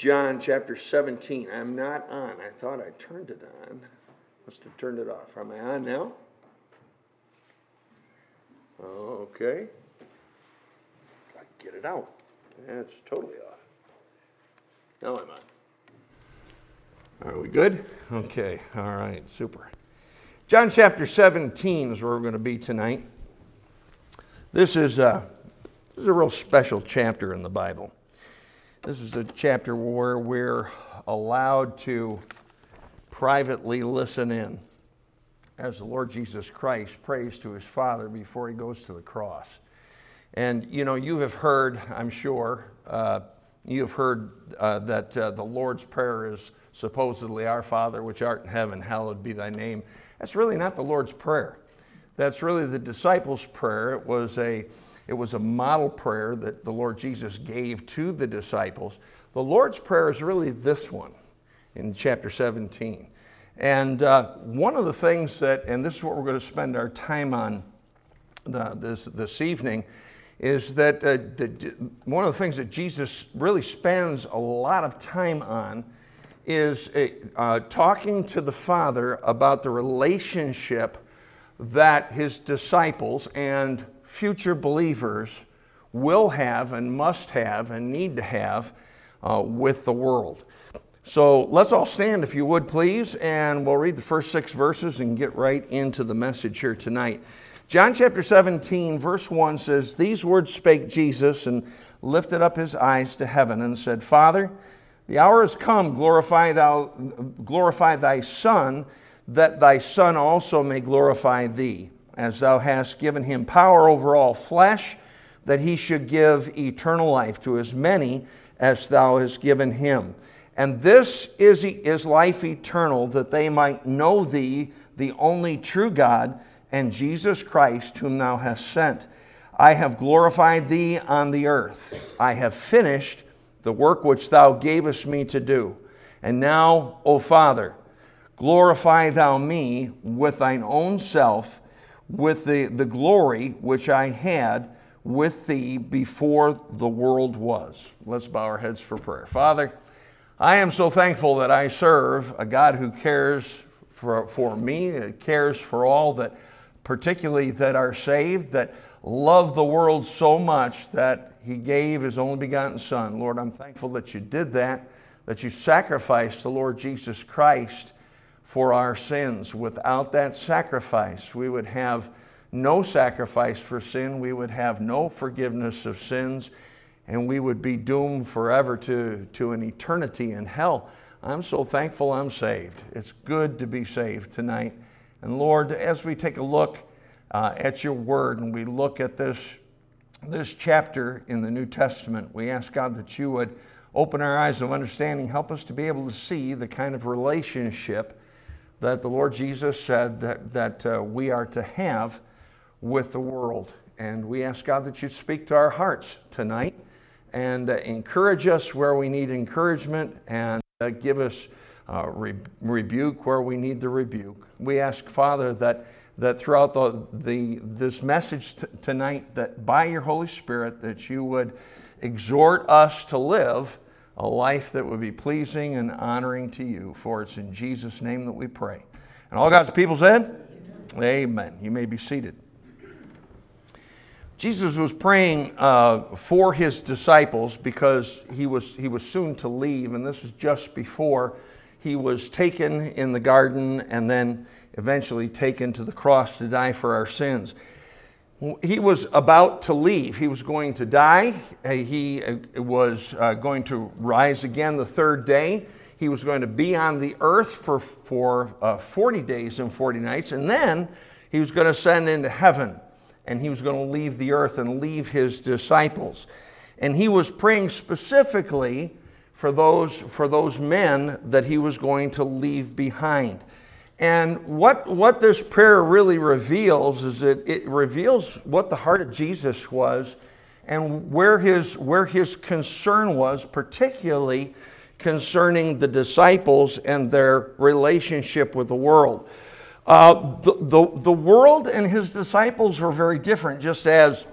John chapter 17. I'm not on. I thought I turned it on. Must have turned it off. Am I on now? Okay. Get it out. That's totally off. Now I'm on. Are we good? Okay. All right. Super. John chapter 17 is where we're going to be tonight. This is a, this is a real special chapter in the Bible. This is a chapter where we're allowed to privately listen in as the Lord Jesus Christ prays to his Father before he goes to the cross. And you know, you have heard, I'm sure, uh, you have heard uh, that uh, the Lord's Prayer is supposedly Our Father, which art in heaven, hallowed be thy name. That's really not the Lord's Prayer. That's really the disciples' prayer. It was a, it was a model prayer that the Lord Jesus gave to the disciples. The Lord's Prayer is really this one in chapter 17. And uh, one of the things that, and this is what we're going to spend our time on the, this, this evening, is that uh, the, one of the things that Jesus really spends a lot of time on is uh, talking to the Father about the relationship that his disciples and future believers will have and must have and need to have uh, with the world. So let's all stand, if you would, please, and we'll read the first six verses and get right into the message here tonight. John chapter 17, verse 1 says, These words spake Jesus and lifted up his eyes to heaven and said, Father, the hour is come, glorify, thou, glorify thy Son, that thy Son also may glorify thee, as thou hast given him power over all flesh, that he should give eternal life to as many as thou hast given him. And this is, is life eternal, that they might know thee, the only true God, and Jesus Christ, whom thou hast sent. I have glorified thee on the earth. I have finished the work which thou gavest me to do. And now, O Father, glorify thou me with thine own self, with the, the glory which I had with thee before the world was. Let's bow our heads for prayer. Father, I am so thankful that I serve a God who cares for, for me, uh, cares for all that, particularly that are saved, that love the world so much that he gave his only begotten Son. Lord, I'm thankful that you did that, that you sacrificed the Lord Jesus Christ for our sins. Without that sacrifice, we would have no sacrifice for sin, we would have no forgiveness of sins and we would be doomed forever to, to an eternity in hell. I'm so thankful I'm saved. It's good to be saved tonight. And Lord, as we take a look uh, at your word and we look at this, this chapter in the New Testament, we ask God that you would open our eyes of understanding, help us to be able to see the kind of relationship that the Lord Jesus said that, that uh, we are to have with the world. And we ask God that you speak to our hearts tonight and uh, encourage us where we need encouragement and uh, give us uh, re- rebuke where we need the rebuke. We ask, Father, that, that throughout the, the, this message t- tonight, that by your Holy Spirit, that you would exhort us to live a life that would be pleasing and honoring to you. For it's in Jesus' name that we pray. And all God's people said, Amen. Amen. You may be seated. Jesus was praying uh, for his disciples because he was, he was soon to leave, and this was just before he was taken in the garden and then eventually taken to the cross to die for our sins. He was about to leave. He was going to die. He uh, was uh, going to rise again the third day. He was going to be on the earth for, for uh, 40 days and 40 nights, and then he was going to ascend into heaven and he was going to leave the earth and leave his disciples. And he was praying specifically for those, for those men that he was going to leave behind. And what, what this prayer really reveals is that it reveals what the heart of Jesus was and where his, where his concern was, particularly concerning the disciples and their relationship with the world. Uh, the, the, the world and his disciples were very different, just as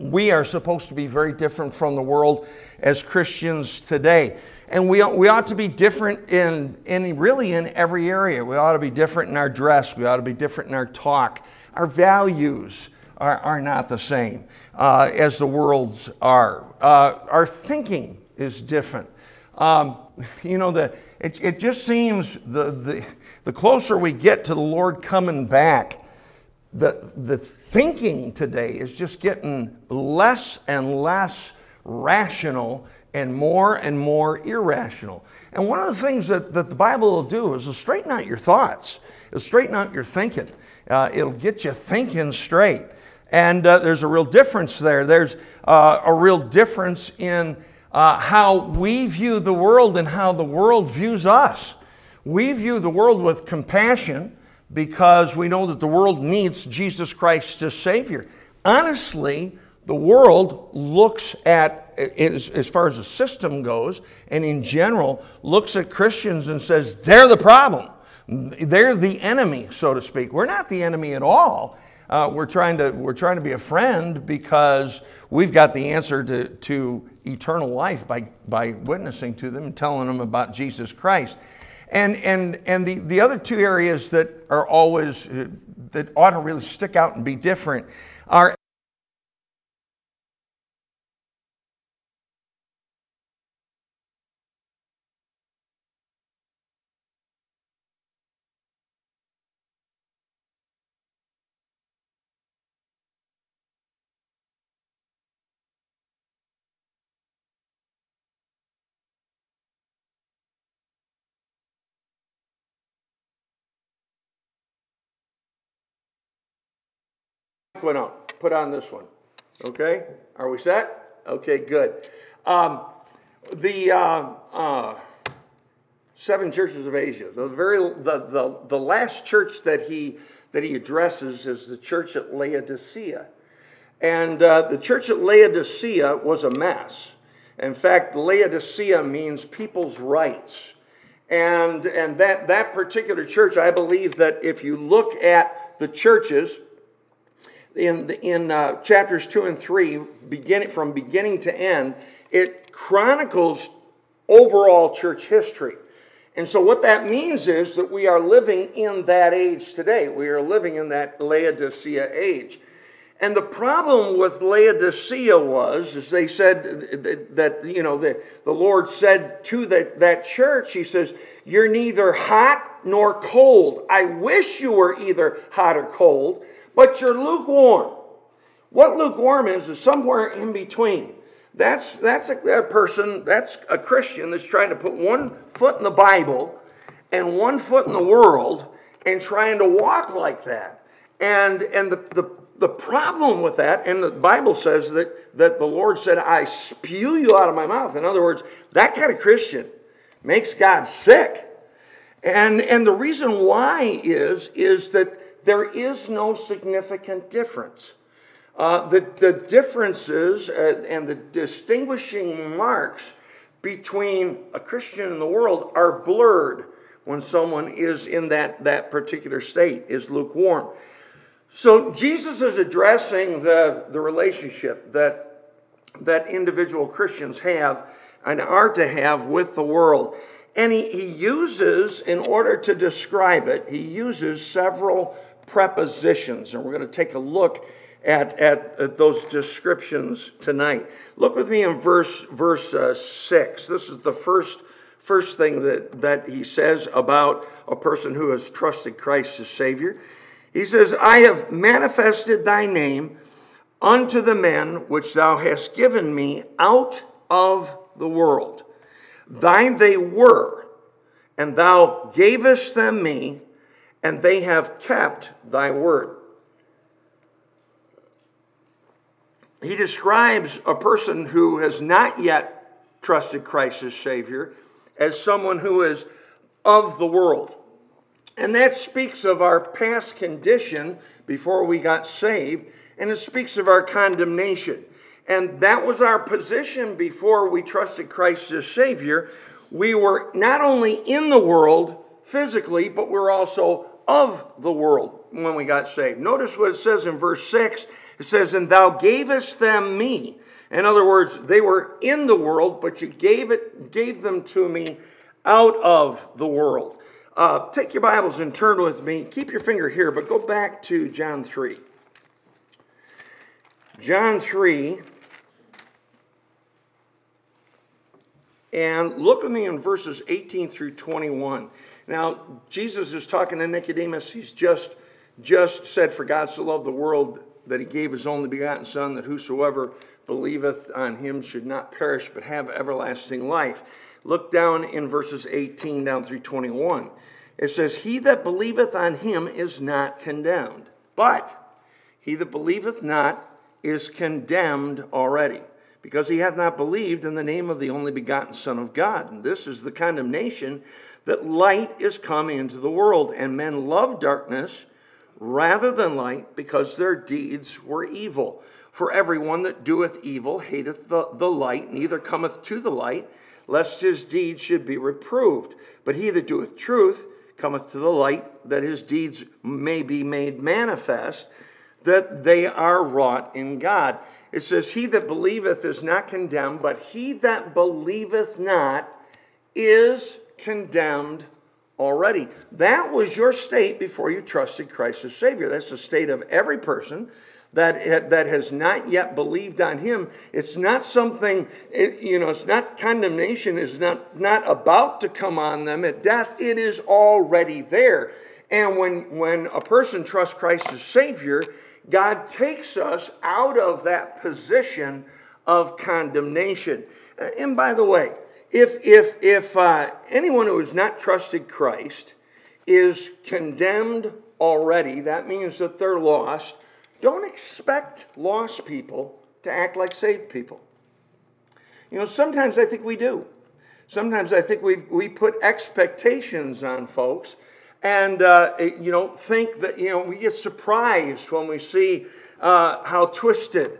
we are supposed to be very different from the world as Christians today. And we, we ought to be different in, in really in every area. We ought to be different in our dress. We ought to be different in our talk. Our values are, are not the same uh, as the world's are. Uh, our thinking is different. Um, you know, the, it, it just seems the, the, the closer we get to the Lord coming back, the, the thinking today is just getting less and less rational and more and more irrational. And one of the things that, that the Bible will do is straighten out your thoughts, it'll straighten out your thinking, uh, it'll get you thinking straight. And uh, there's a real difference there. There's uh, a real difference in uh, how we view the world and how the world views us. We view the world with compassion because we know that the world needs Jesus Christ as Savior. Honestly, the world looks at, as, as far as the system goes, and in general, looks at Christians and says, they're the problem. They're the enemy, so to speak. We're not the enemy at all. Uh, we're, trying to, we're trying to be a friend because we've got the answer to, to eternal life by, by witnessing to them and telling them about Jesus Christ. And, and, and the, the other two areas that are always, that ought to really stick out and be different are went on. Put on this one. Okay? Are we set? Okay, good. Um, the uh, uh, seven churches of Asia. The very the, the, the last church that he that he addresses is the church at Laodicea. And uh, the church at Laodicea was a mess. In fact, Laodicea means people's rights. And, and that, that particular church, I believe that if you look at the churches, in, in uh, chapters 2 and 3, beginning, from beginning to end, it chronicles overall church history. And so, what that means is that we are living in that age today. We are living in that Laodicea age. And the problem with Laodicea was, as they said that, you know, the, the Lord said to that, that church, He says, You're neither hot nor cold. I wish you were either hot or cold but you're lukewarm. What lukewarm is, is somewhere in between. That's, that's a, a person, that's a Christian that's trying to put one foot in the Bible and one foot in the world and trying to walk like that. And, and the, the, the problem with that, and the Bible says that, that the Lord said, I spew you out of my mouth. In other words, that kind of Christian makes God sick. And, and the reason why is, is that there is no significant difference. Uh, the, the differences uh, and the distinguishing marks between a Christian and the world are blurred when someone is in that, that particular state, is lukewarm. So Jesus is addressing the, the relationship that, that individual Christians have and are to have with the world. And he, he uses, in order to describe it, he uses several prepositions, and we're going to take a look at, at, at, those descriptions tonight. Look with me in verse, verse uh, 6. This is the first, first thing that, that he says about a person who has trusted Christ as Savior. He says, I have manifested thy name unto the men which thou hast given me out of the world. Thine they were, and thou gavest them me and they have kept thy word. He describes a person who has not yet trusted Christ as Savior as someone who is of the world. And that speaks of our past condition before we got saved, and it speaks of our condemnation. And that was our position before we trusted Christ as Savior. We were not only in the world physically, but we're also of the world when we got saved. Notice what it says in verse 6. It says, And thou gavest them me. In other words, they were in the world, but you gave it, gave them to me out of the world. Uh, take your Bibles and turn with me. Keep your finger here, but go back to John 3. John 3. And look with me in verses 18 through 21. Now, Jesus is talking to Nicodemus. He's just, just said, For God so loved the world that he gave his only begotten Son, that whosoever believeth on him should not perish, but have everlasting life. Look down in verses 18 down through 21. It says, He that believeth on him is not condemned, but he that believeth not is condemned already, because he hath not believed in the name of the only begotten Son of God. And this is the condemnation that light is come into the world, and men love darkness rather than light, because their deeds were evil. For everyone that doeth evil hateth the, the light, neither cometh to the light, lest his deeds should be reproved. But he that doeth truth cometh to the light, that his deeds may be made manifest, that they are wrought in God. It says, He that believeth is not condemned, but he that believeth not is condemned already. That was your state before you trusted Christ as Savior. That's the state of every person that, that has not yet believed on him. It's not something, you know, it's not condemnation, is not, not about to come on them at death. It is already there. And when, when a person trusts Christ as Savior, God takes us out of that position of condemnation. And by the way, if, if, if uh, anyone who has not trusted Christ is condemned already, that means that they're lost. Don't expect lost people to act like saved people. You know, sometimes I think we do. Sometimes I think we we put expectations on folks and, uh, you know, think that, you know, we get surprised when we see uh, how twisted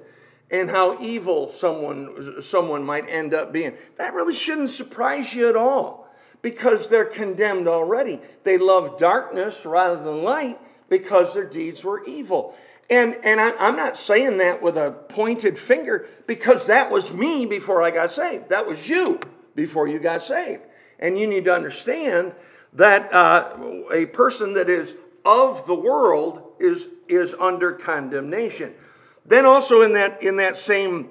and how evil someone, someone might end up being. That really shouldn't surprise you at all because they're condemned already. They love darkness rather than light because their deeds were evil. And, and I, I'm not saying that with a pointed finger because that was me before I got saved. That was you before you got saved. And you need to understand that uh, a person that is of the world is, is under condemnation. Then also in that, in that same,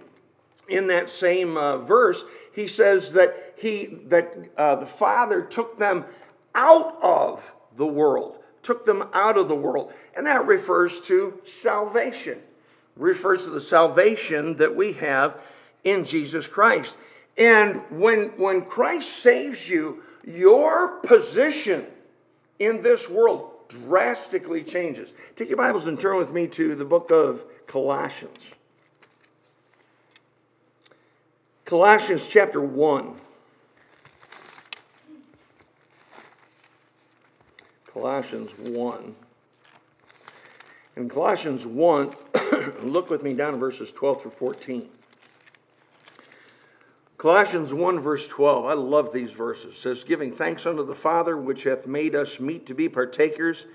in that same uh, verse, he says that, he, that uh, the Father took them out of the world, took them out of the world. And that refers to salvation, refers to the salvation that we have in Jesus Christ. And when, when Christ saves you, your position in this world drastically changes. Take your Bibles and turn with me to the book of Colossians. Colossians chapter 1. Colossians 1. In Colossians 1, look with me down to verses 12 through 14. Colossians 1, verse 12, I love these verses. It says, Giving thanks unto the Father, which hath made us meet to be partakers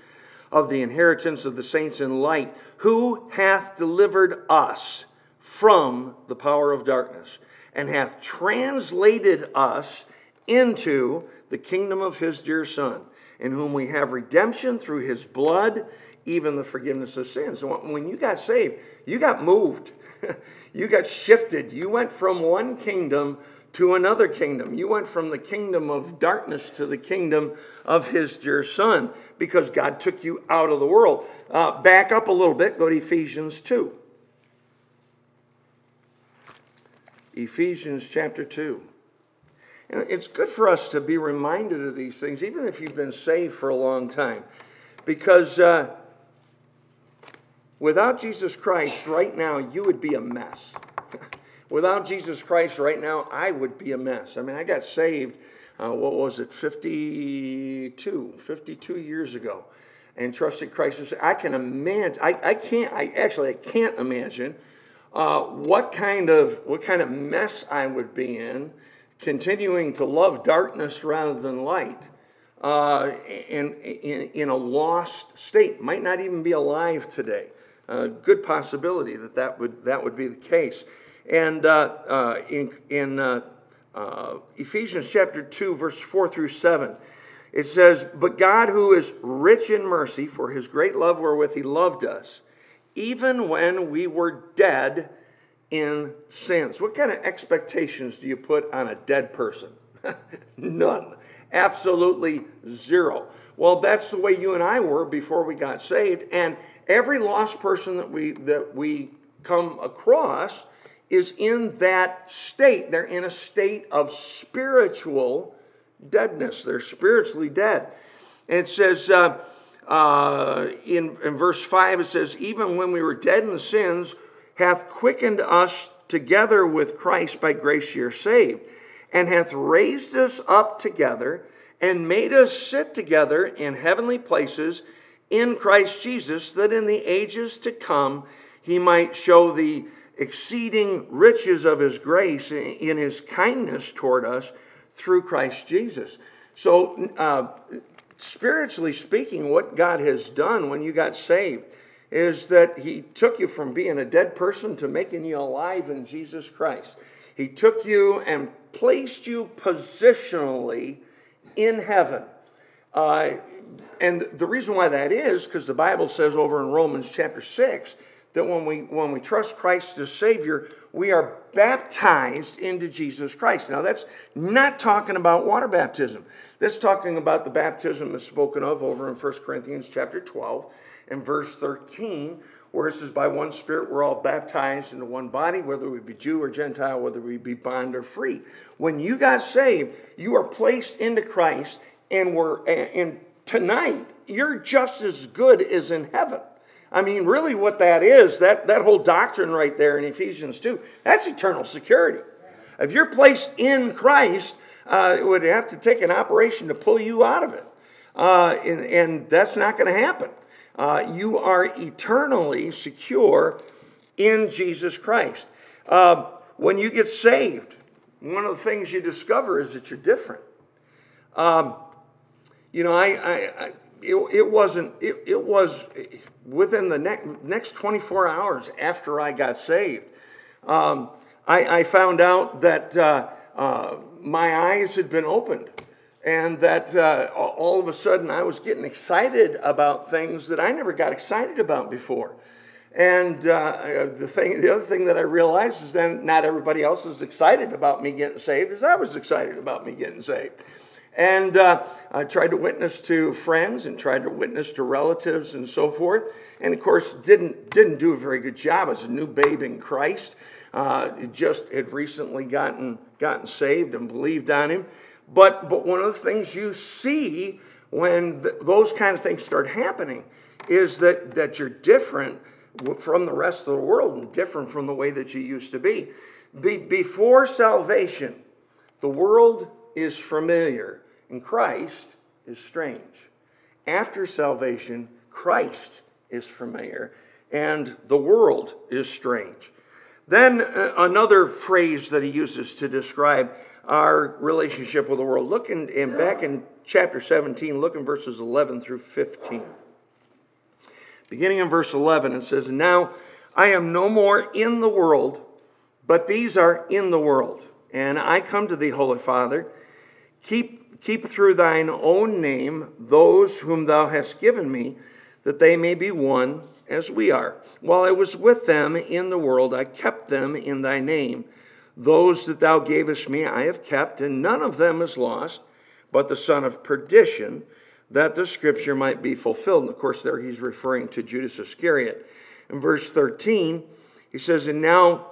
of the inheritance of the saints in light, who hath delivered us from the power of darkness, and hath translated us into the kingdom of his dear Son, in whom we have redemption through his blood, even the forgiveness of sins. When you got saved, you got moved. you got shifted. You went from one kingdom to another kingdom. You went from the kingdom of darkness to the kingdom of his dear son because God took you out of the world. Uh, back up a little bit, go to Ephesians 2. Ephesians chapter 2. And it's good for us to be reminded of these things, even if you've been saved for a long time, because uh, Without Jesus Christ, right now, you would be a mess. Without Jesus Christ, right now, I would be a mess. I mean, I got saved, uh, what was it, 52, 52 years ago, and trusted Christ. I can imagine, I, I can't, I actually, I can't imagine uh, what kind of what kind of mess I would be in, continuing to love darkness rather than light, uh, in, in, in a lost state. Might not even be alive today. A good possibility that that would, that would be the case. And uh, uh, in, in uh, uh, Ephesians chapter 2, verse 4 through 7, it says, But God, who is rich in mercy, for his great love wherewith he loved us, even when we were dead in sins. What kind of expectations do you put on a dead person? None. Absolutely zero. Well, that's the way you and I were before we got saved. And every lost person that we that we come across is in that state. They're in a state of spiritual deadness. They're spiritually dead. And it says uh, uh, in, in verse 5, it says, Even when we were dead in sins, hath quickened us together with Christ by grace you're saved, and hath raised us up together and made us sit together in heavenly places in Christ Jesus, that in the ages to come he might show the exceeding riches of his grace in his kindness toward us through Christ Jesus. So, uh, spiritually speaking, what God has done when you got saved is that he took you from being a dead person to making you alive in Jesus Christ. He took you and placed you positionally in heaven. Uh, and the reason why that is because the Bible says over in Romans chapter 6 that when we when we trust Christ as Savior, we are baptized into Jesus Christ. Now that's not talking about water baptism. That's talking about the baptism that's spoken of over in 1 Corinthians chapter 12 and verse 13, where it says, By one Spirit we're all baptized into one body, whether we be Jew or Gentile, whether we be bond or free. When you got saved, you are placed into Christ, and we're and tonight you're just as good as in heaven. I mean, really, what that is, that, that whole doctrine right there in Ephesians 2, that's eternal security. If you're placed in Christ, uh, it would have to take an operation to pull you out of it. Uh, and, and, that's not going to happen. Uh, you are eternally secure in Jesus Christ. Uh, when you get saved, one of the things you discover is that you're different. Um, you know, I, I, I it, it, wasn't, it, it was, within the ne- next 24 hours after I got saved, um, I, I, found out that uh, uh, my eyes had been opened and that uh, all of a sudden I was getting excited about things that I never got excited about before. And uh, the thing, the other thing that I realized is then not everybody else is excited about me getting saved as I was excited about me getting saved. And uh, I tried to witness to friends and tried to witness to relatives and so forth. And of course, didn't, didn't do a very good job as a new babe in Christ. Uh, just had recently gotten, gotten saved and believed on him. But, but one of the things you see when the, those kind of things start happening is that, that you're different from the rest of the world and different from the way that you used to be. be before salvation, the world is familiar and Christ is strange. After salvation, Christ is familiar and the world is strange. Then uh, another phrase that he uses to describe our relationship with the world. Look in, in back in chapter 17, look in verses 11 through 15. Beginning in verse 11, it says, Now I am no more in the world, but these are in the world. And I come to thee, Holy Father Keep, keep through thine own name those whom thou hast given me, that they may be one as we are. While I was with them in the world, I kept them in thy name. Those that thou gavest me I have kept, and none of them is lost, but the son of perdition, that the scripture might be fulfilled. And of course, there he's referring to Judas Iscariot. In verse 13, he says, And now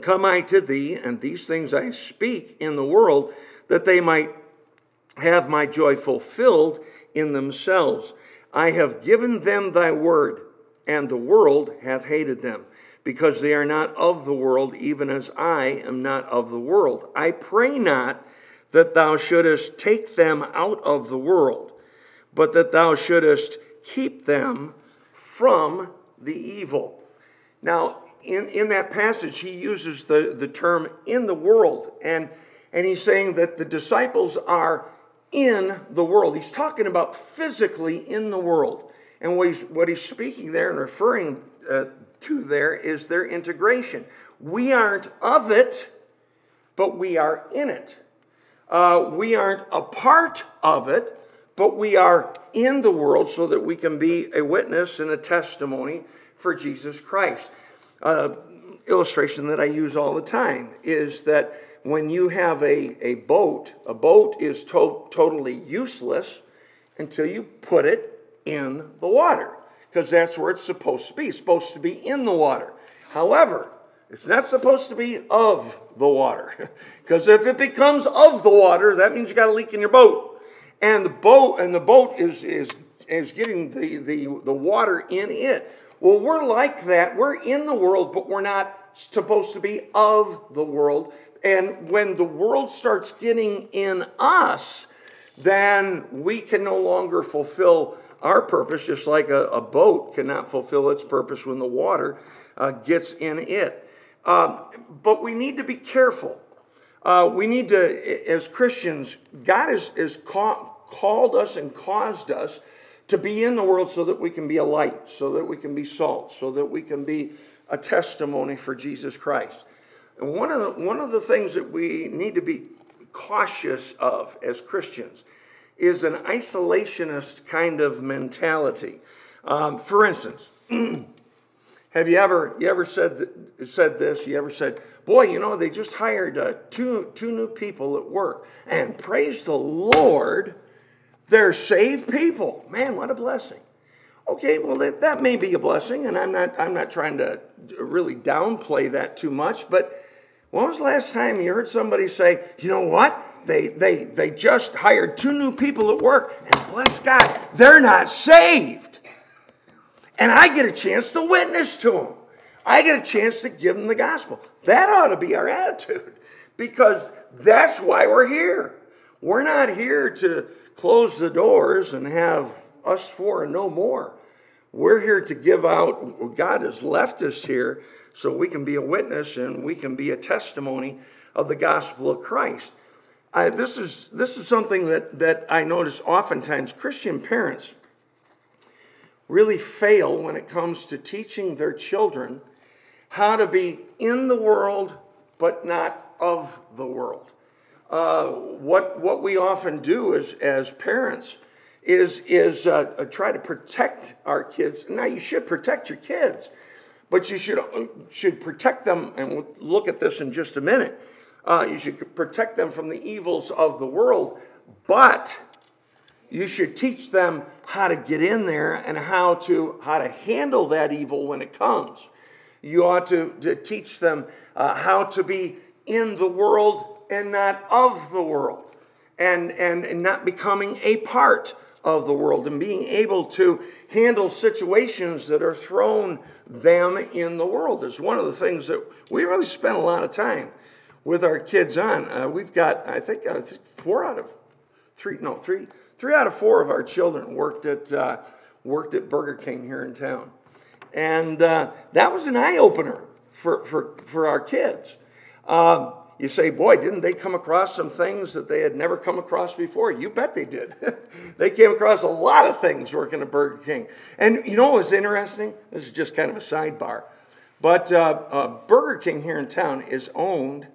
come I to thee, and these things I speak in the world, that they might have my joy fulfilled in themselves. I have given them thy word, and the world hath hated them, because they are not of the world, even as I am not of the world. I pray not that thou shouldest take them out of the world, but that thou shouldest keep them from the evil. Now, in, in that passage, he uses the, the term in the world. And and he's saying that the disciples are in the world. He's talking about physically in the world. And what he's, what he's speaking there and referring uh, to there is their integration. We aren't of it, but we are in it. Uh, we aren't a part of it, but we are in the world so that we can be a witness and a testimony for Jesus Christ. Uh, illustration that I use all the time is that when you have a, a boat, a boat is to- totally useless until you put it in the water, because that's where it's supposed to be. It's supposed to be in the water. However, it's not supposed to be of the water, because if it becomes of the water, that means you got a leak in your boat, and the boat and the boat is is is getting the the, the water in it. Well, we're like that. We're in the world, but we're not supposed to be of the world. And when the world starts getting in us, then we can no longer fulfill our purpose, just like a, a boat cannot fulfill its purpose when the water uh, gets in it. Um, but we need to be careful. Uh, we need to, as Christians, God has, has ca- called us and caused us to be in the world so that we can be a light, so that we can be salt, so that we can be a testimony for Jesus Christ. And one of the, one of the things that we need to be cautious of as Christians is an isolationist kind of mentality. Um, for instance, have you ever you ever said th- said this? You ever said, "Boy, you know, they just hired uh, two two new people at work, and praise the Lord, they're saved people. Man, what a blessing!" Okay, well that, that may be a blessing, and I'm not I'm not trying to really downplay that too much, but when was the last time you heard somebody say, you know what? They, they, they just hired two new people at work, and bless God, they're not saved. And I get a chance to witness to them. I get a chance to give them the gospel. That ought to be our attitude because that's why we're here. We're not here to close the doors and have us four and no more. We're here to give out, God has left us here so we can be a witness and we can be a testimony of the gospel of Christ. I, this, is, this is something that, that I notice oftentimes Christian parents really fail when it comes to teaching their children how to be in the world but not of the world. Uh, what, what we often do as, as parents is, is uh, try to protect our kids. Now, you should protect your kids, but you should, should protect them, and we'll look at this in just a minute. Uh, you should protect them from the evils of the world, but you should teach them how to get in there and how to how to handle that evil when it comes. You ought to, to teach them uh, how to be in the world and not of the world, and, and, and not becoming a part of the world and being able to handle situations that are thrown them in the world is one of the things that we really spend a lot of time with our kids on. Uh, we've got, I think, uh, four out of three, no, three, three out of four of our children worked at uh, worked at Burger King here in town, and uh, that was an eye opener for for for our kids. Um, you say, boy, didn't they come across some things that they had never come across before? You bet they did. they came across a lot of things working at Burger King. And you know what was interesting? This is just kind of a sidebar. But uh, uh, Burger King here in town is owned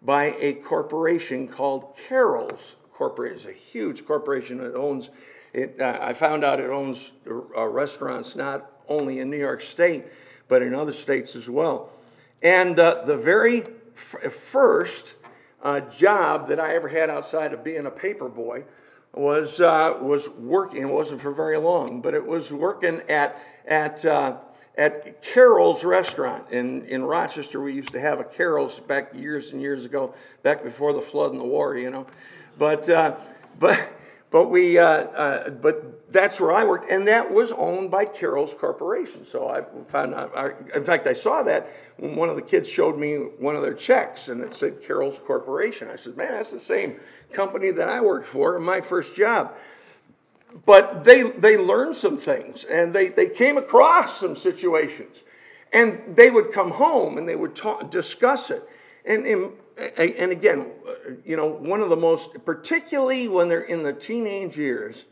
by a corporation called Carrols Corporation. It's a huge corporation that owns it. Uh, I found out it owns uh, restaurants not only in New York State, but in other states as well. And uh, the very f- first uh, job that I ever had outside of being a paper boy was uh, was working. It wasn't for very long, but it was working at at uh, at Carrols restaurant in in Rochester. We used to have a Carrols back years and years ago, back before the flood and the war, you know. But uh, but but we, uh, uh, but that's where I worked, and that was owned by Carrols Corporation. So I found out. I, in fact, I saw that when one of the kids showed me one of their checks, and it said Carrols Corporation. I said, "Man, that's the same company that I worked for in my first job." But they they learned some things, and they they came across some situations, and they would come home and they would talk, discuss it. And, and and again, you know, one of the most, particularly when they're in the teenage years,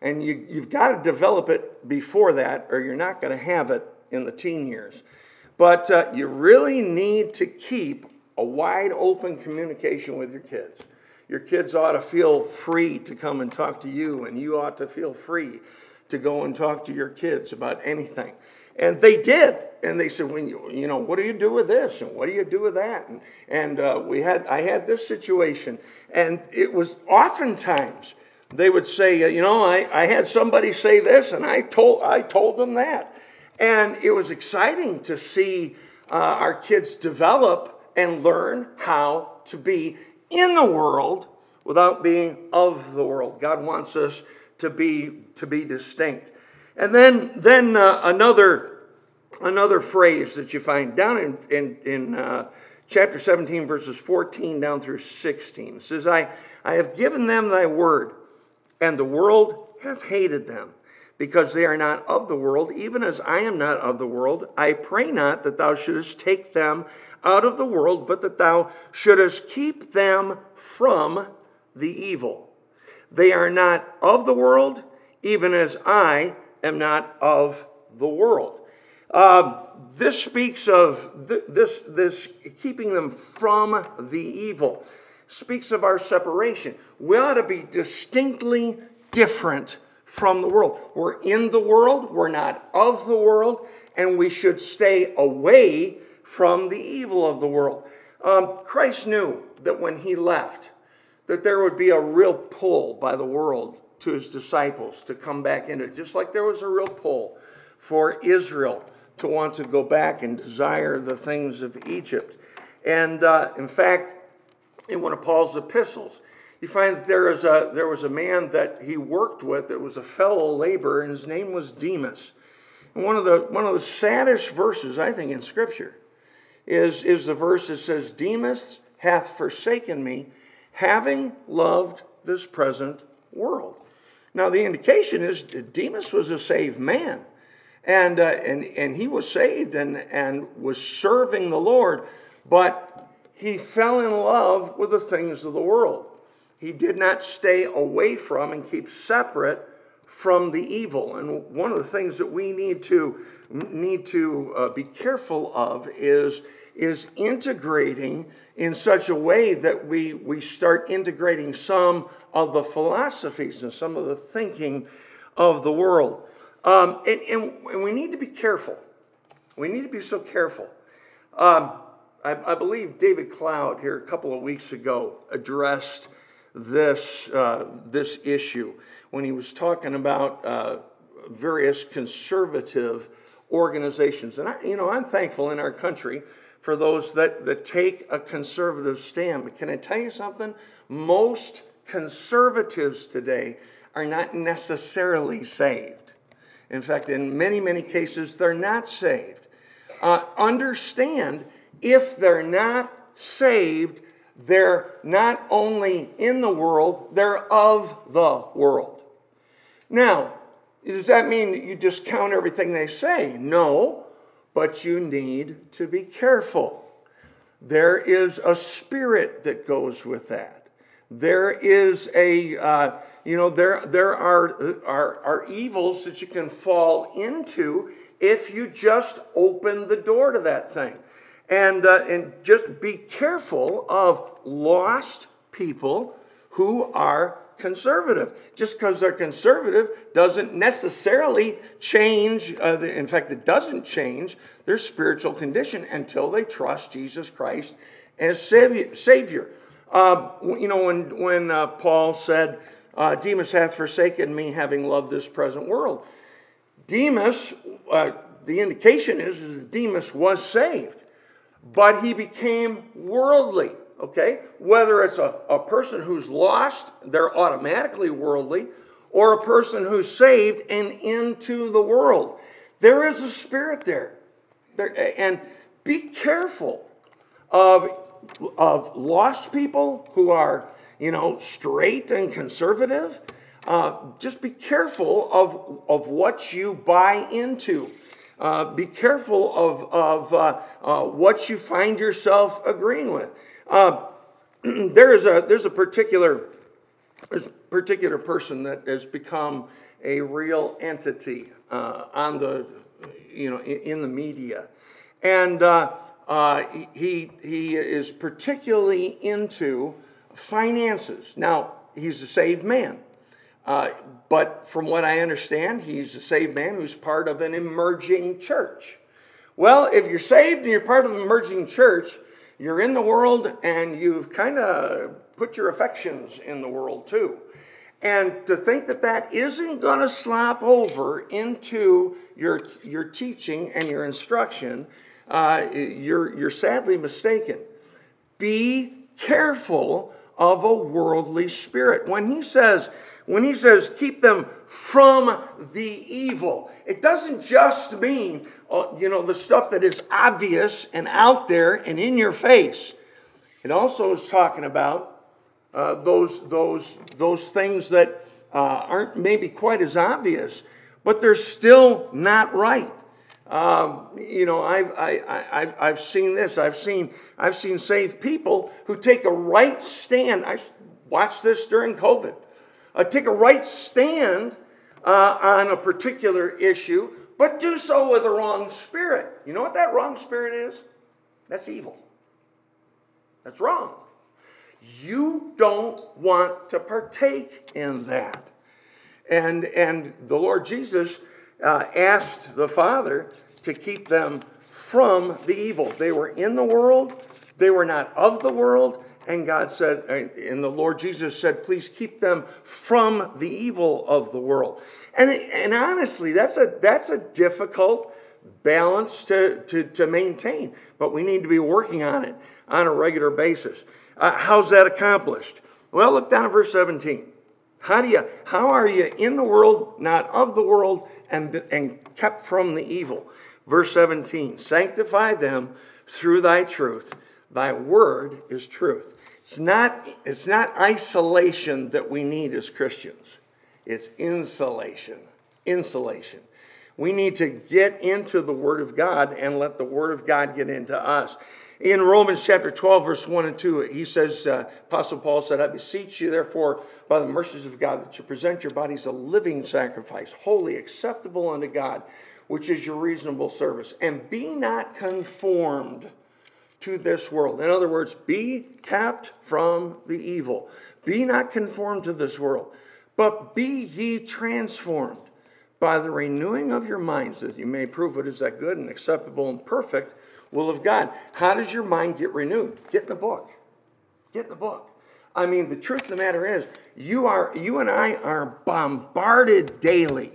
and you, you've got to develop it before that, or you're not going to have it in the teen years. But uh, you really need to keep a wide open communication with your kids. Your kids ought to feel free to come and talk to you, and you ought to feel free to go and talk to your kids about anything. And they did. And they said, when you, you know, what do you do with this? And what do you do with that? And, and uh, we had, I had this situation. And it was oftentimes they would say, uh, you know, I, I had somebody say this and I told, I told them that. And it was exciting to see uh, our kids develop and learn how to be in the world without being of the world. God wants us to be, to be distinct. And then, then uh, another, another phrase that you find down in, in, in uh, chapter 17, verses 14 down through 16. It says, I, I have given them thy word, and the world hath hated them, because they are not of the world, even as I am not of the world. I pray not that thou shouldest take them out of the world, but that thou shouldest keep them from the evil. They are not of the world, even as I am not of the world. Uh, this speaks of th- this, this keeping them from the evil, speaks of our separation. We ought to be distinctly different from the world. We're in the world, we're not of the world, and we should stay away from the evil of the world. Um, Christ knew that when he left, that there would be a real pull by the world to his disciples to come back into it, just like there was a real pull for Israel to want to go back and desire the things of Egypt. And uh, in fact, in one of Paul's epistles, you find that there, is a, there was a man that he worked with that was a fellow laborer, and his name was Demas. And one of the, one of the saddest verses, I think, in Scripture is, is the verse that says, Demas hath forsaken me, having loved this present world. Now, the indication is that Demas was a saved man. And, uh, and, and he was saved and, and was serving the Lord, but he fell in love with the things of the world. He did not stay away from and keep separate from the evil. And one of the things that we need to, need to uh, be careful of is, is integrating in such a way that we, we start integrating some of the philosophies and some of the thinking of the world. Um, and, and, we need to be careful. We need to be so careful. Um, I, I, believe David Cloud here a couple of weeks ago addressed this, uh, this issue when he was talking about uh, various conservative organizations. And, I, you know, I'm thankful in our country for those that, that take a conservative stand. But can I tell you something? Most conservatives today are not necessarily saved. In fact, in many, many cases, they're not saved. Uh, understand if they're not saved, they're not only in the world, they're of the world. Now, does that mean you discount everything they say? No but you need to be careful. There is a spirit that goes with that. There is a, uh, you know, there, there are, are, are evils that you can fall into if you just open the door to that thing. And, uh, and just be careful of lost people who are conservative. Just because they're conservative doesn't necessarily change, uh, the, in fact, it doesn't change their spiritual condition until they trust Jesus Christ as Savior. Uh, you know, when, when uh, Paul said, uh, Demas hath forsaken me, having loved this present world. Demas, uh, the indication is, is that Demas was saved, but he became worldly okay? Whether it's a, a person who's lost, they're automatically worldly, or a person who's saved and into the world. There is a spirit there. there and be careful of, of lost people who are, you know, straight and conservative. Uh, just be careful of, of what you buy into. Uh, be careful of, of uh, uh what you find yourself agreeing with. Uh, there is a there's a particular there's a particular person that has become a real entity uh, on the you know, in, in the media. And uh, he, he is particularly into finances. Now, he's a saved man. Uh, but from what I understand, he's a saved man who's part of an emerging church. Well, if you're saved and you're part of an emerging church, you're in the world and you've kind of put your affections in the world too. And to think that that isn't going to slop over into your, your teaching and your instruction, uh, you're, you're sadly mistaken. Be careful of a worldly spirit. When he says, when he says keep them from the evil, it doesn't just mean, uh, you know, the stuff that is obvious and out there and in your face. It also is talking about uh, those, those, those things that uh, aren't maybe quite as obvious, but they're still not right. Um, you know, I've, I, have I've seen this. I've seen, I've seen saved people who take a right stand. I watched this during COVID. Uh, take a right stand uh, on a particular issue, but do so with a wrong spirit. You know what that wrong spirit is? That's evil. That's wrong. You don't want to partake in that. And, and the Lord Jesus uh, asked the Father to keep them from the evil. They were in the world, they were not of the world, and God said, and the Lord Jesus said, please keep them from the evil of the world. And, and honestly, that's a, that's a difficult balance to, to, to maintain, but we need to be working on it on a regular basis. Uh, how's that accomplished? Well, look down at verse 17. How do you how are you in the world, not of the world, and, and kept from the evil? Verse 17, sanctify them through thy truth. Thy word is truth. It's not, it's not isolation that we need as Christians. It's insulation. Insulation. We need to get into the Word of God and let the Word of God get into us. In Romans chapter 12, verse 1 and 2, he says, uh, Apostle Paul said, I beseech you, therefore, by the mercies of God, that you present your bodies a living sacrifice, holy, acceptable unto God, which is your reasonable service. And be not conformed to this world. In other words, be kept from the evil. Be not conformed to this world, but be ye transformed by the renewing of your minds, that you may prove what is that good and acceptable and perfect will of God. How does your mind get renewed? Get in the book. Get in the book. I mean, the truth of the matter is, you are you and I are bombarded daily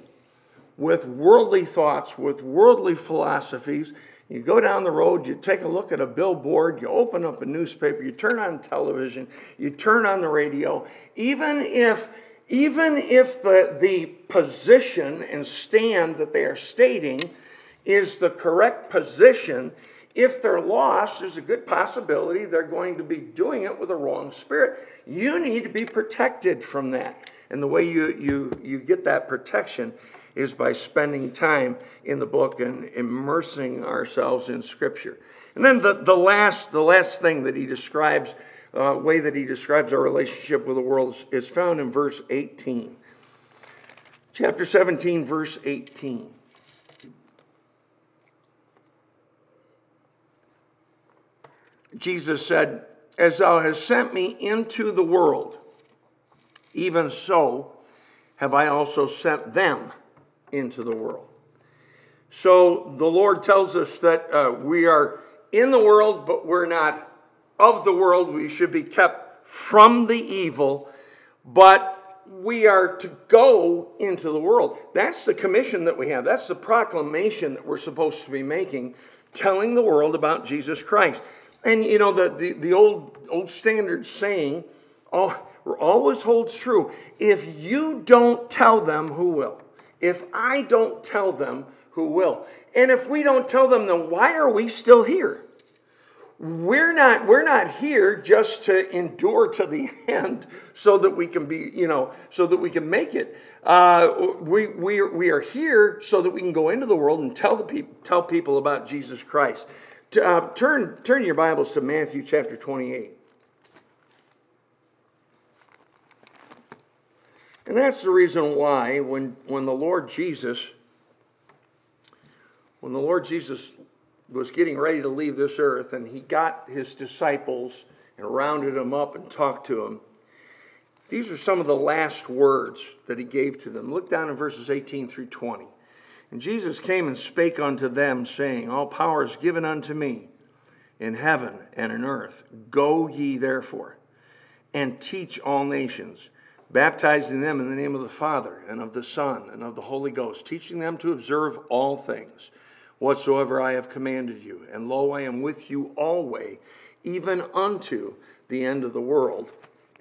with worldly thoughts, with worldly philosophies. You go down the road, you take a look at a billboard, you open up a newspaper, you turn on television, you turn on the radio. Even if even if the, the position and stand that they are stating is the correct position, if they're lost, there's a good possibility they're going to be doing it with a wrong spirit. You need to be protected from that. And the way you, you, you get that protection is by spending time in the book and immersing ourselves in Scripture. And then the, the, last, the last thing that he describes, uh, way that he describes our relationship with the world is, is found in verse 18. Chapter 17, verse 18. Jesus said, As thou hast sent me into the world, even so have I also sent them into the world. So the Lord tells us that uh, we are in the world, but we're not of the world. We should be kept from the evil, but we are to go into the world. That's the commission that we have. That's the proclamation that we're supposed to be making, telling the world about Jesus Christ. And you know, the, the, the old, old standard saying oh, always holds true. If you don't tell them, who will? If I don't tell them, who will? And if we don't tell them, then why are we still here? We're not, we're not here just to endure to the end so that we can be, you know, so that we can make it. Uh, we, we, we are here so that we can go into the world and tell, the people, tell people about Jesus Christ. Uh, turn, turn your Bibles to Matthew chapter 28. And that's the reason why, when, when the Lord Jesus when the Lord Jesus was getting ready to leave this earth and he got his disciples and rounded them up and talked to them, these are some of the last words that he gave to them. Look down in verses 18 through 20. And Jesus came and spake unto them, saying, All power is given unto me in heaven and in earth. Go ye therefore and teach all nations, baptizing them in the name of the Father and of the Son and of the Holy Ghost, teaching them to observe all things whatsoever I have commanded you. And lo, I am with you always, even unto the end of the world.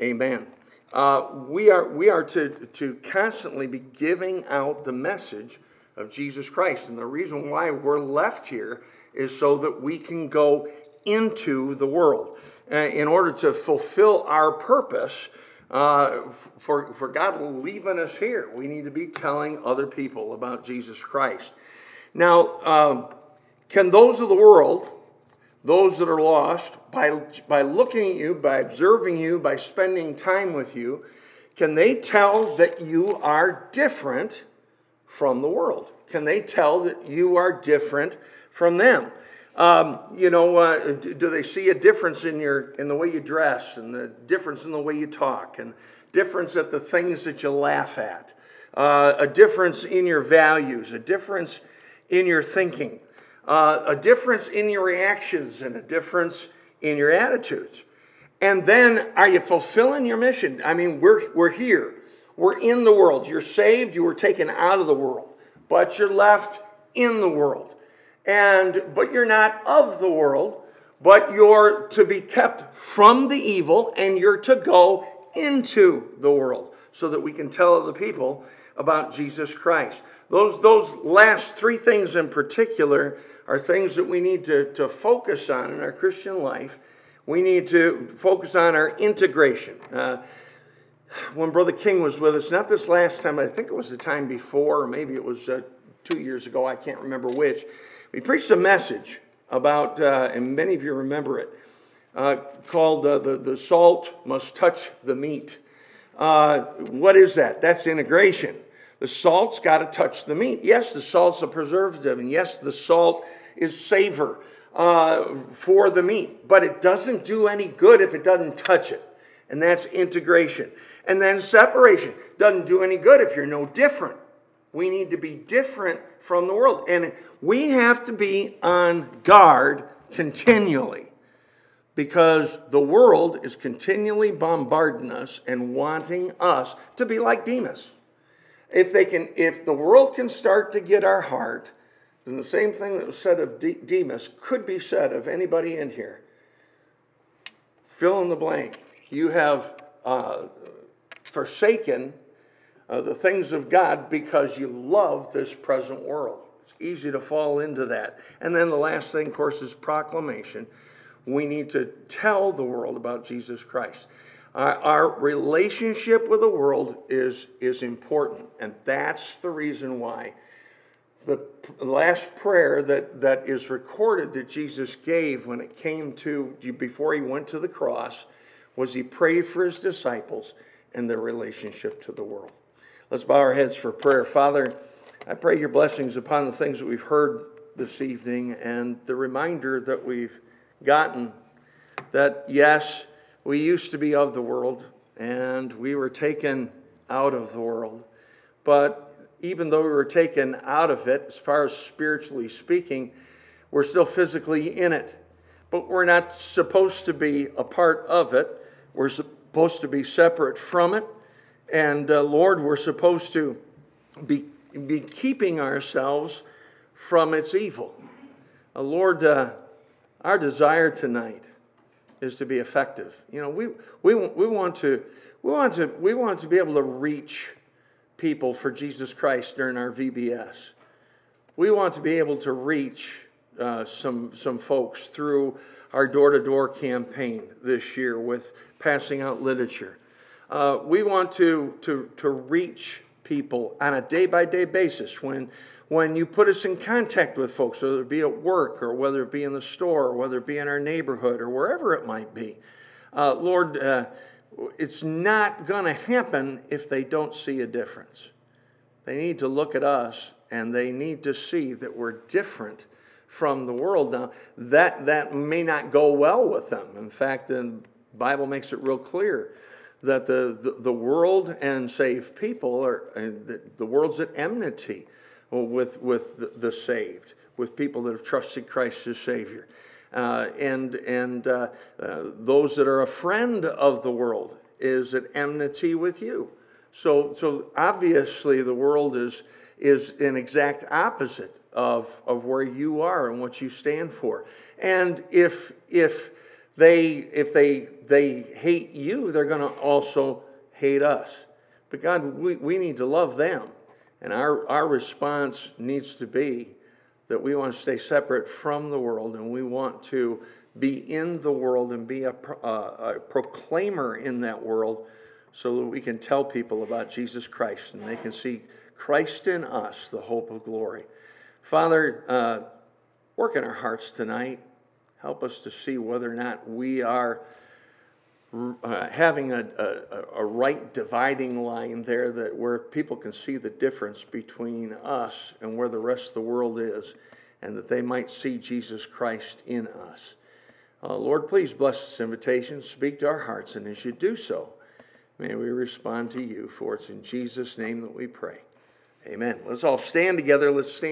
Amen. Uh, we are, we are to, to constantly be giving out the message of Jesus Christ. And the reason why we're left here is so that we can go into the world. Uh, in order to fulfill our purpose, uh, for, for God leaving us here, we need to be telling other people about Jesus Christ. Now, um, can those of the world, those that are lost, by, by looking at you, by observing you, by spending time with you, can they tell that you are different from the world? Can they tell that you are different from them? Um, you know, uh, do they see a difference in your in the way you dress, and the difference in the way you talk, and difference at the things that you laugh at, uh, a difference in your values, a difference in your thinking, uh, a difference in your reactions, and a difference in your attitudes? And then, are you fulfilling your mission? I mean, we're we're here, we're in the world. You're saved. You were taken out of the world, but you're left in the world and but you're not of the world, but you're to be kept from the evil, and you're to go into the world so that we can tell other people about Jesus Christ. Those, those last three things in particular are things that we need to, to focus on in our Christian life. We need to focus on our integration. Uh, when Brother King was with us, not this last time, I think it was the time before, or maybe it was uh, two years ago, I can't remember which. We preached a message about, uh, and many of you remember it, uh, called uh, the, the Salt Must Touch the Meat. Uh, what is that? That's integration. The salt's got to touch the meat. Yes, the salt's a preservative, and yes, the salt is savor uh, for the meat, but it doesn't do any good if it doesn't touch it. And that's integration. And then separation doesn't do any good if you're no different. We need to be different from the world. And we have to be on guard continually because the world is continually bombarding us and wanting us to be like Demas. If they can if the world can start to get our heart, then the same thing that was said of Demas could be said of anybody in here. Fill in the blank. You have uh, forsaken uh, the things of God because you love this present world. It's easy to fall into that. And then the last thing, of course, is proclamation. We need to tell the world about Jesus Christ. Our, our relationship with the world is, is important, and that's the reason why the last prayer that, that is recorded that Jesus gave when it came to, before he went to the cross, was he prayed for his disciples and their relationship to the world. Let's bow our heads for prayer. Father, I pray your blessings upon the things that we've heard this evening and the reminder that we've gotten that, yes, we used to be of the world and we were taken out of the world. But even though we were taken out of it, as far as spiritually speaking, we're still physically in it. But we're not supposed to be a part of it. We're supposed to be separate from it. And uh, Lord, we're supposed to be, be keeping ourselves from its evil. Uh, Lord, uh, our desire tonight is to be effective. You know, we, we, we, want to, we, want to, we want to be able to reach people for Jesus Christ during our VBS. We want to be able to reach uh, some, some folks through our door to door campaign this year with passing out literature. Uh, we want to, to, to reach people on a day by day basis. When, when you put us in contact with folks, whether it be at work or whether it be in the store, or whether it be in our neighborhood or wherever it might be, uh, Lord, uh, it's not going to happen if they don't see a difference. They need to look at us and they need to see that we're different from the world. Now, that, that may not go well with them. In fact, the Bible makes it real clear that the, the, the world and saved people are, the, the world's at enmity with, with the, the, saved, with people that have trusted Christ as Savior. Uh, and and uh, uh, those that are a friend of the world is at enmity with you. So, so obviously, the world is, is an exact opposite of, of where you are and what you stand for. And if, if, they, if they, they hate you, they're going to also hate us. But God, we, we need to love them. And our, our response needs to be that we want to stay separate from the world and we want to be in the world and be a, a, a proclaimer in that world so that we can tell people about Jesus Christ and they can see Christ in us, the hope of glory. Father, uh, work in our hearts tonight. Help us to see whether or not we are uh, having a, a, a, right dividing line there that where people can see the difference between us and where the rest of the world is, and that they might see Jesus Christ in us. Uh, Lord, please bless this invitation. Speak to our hearts, and as you do so, may we respond to you. For it's in Jesus' name that we pray. Amen. Let's all stand together. Let's stand.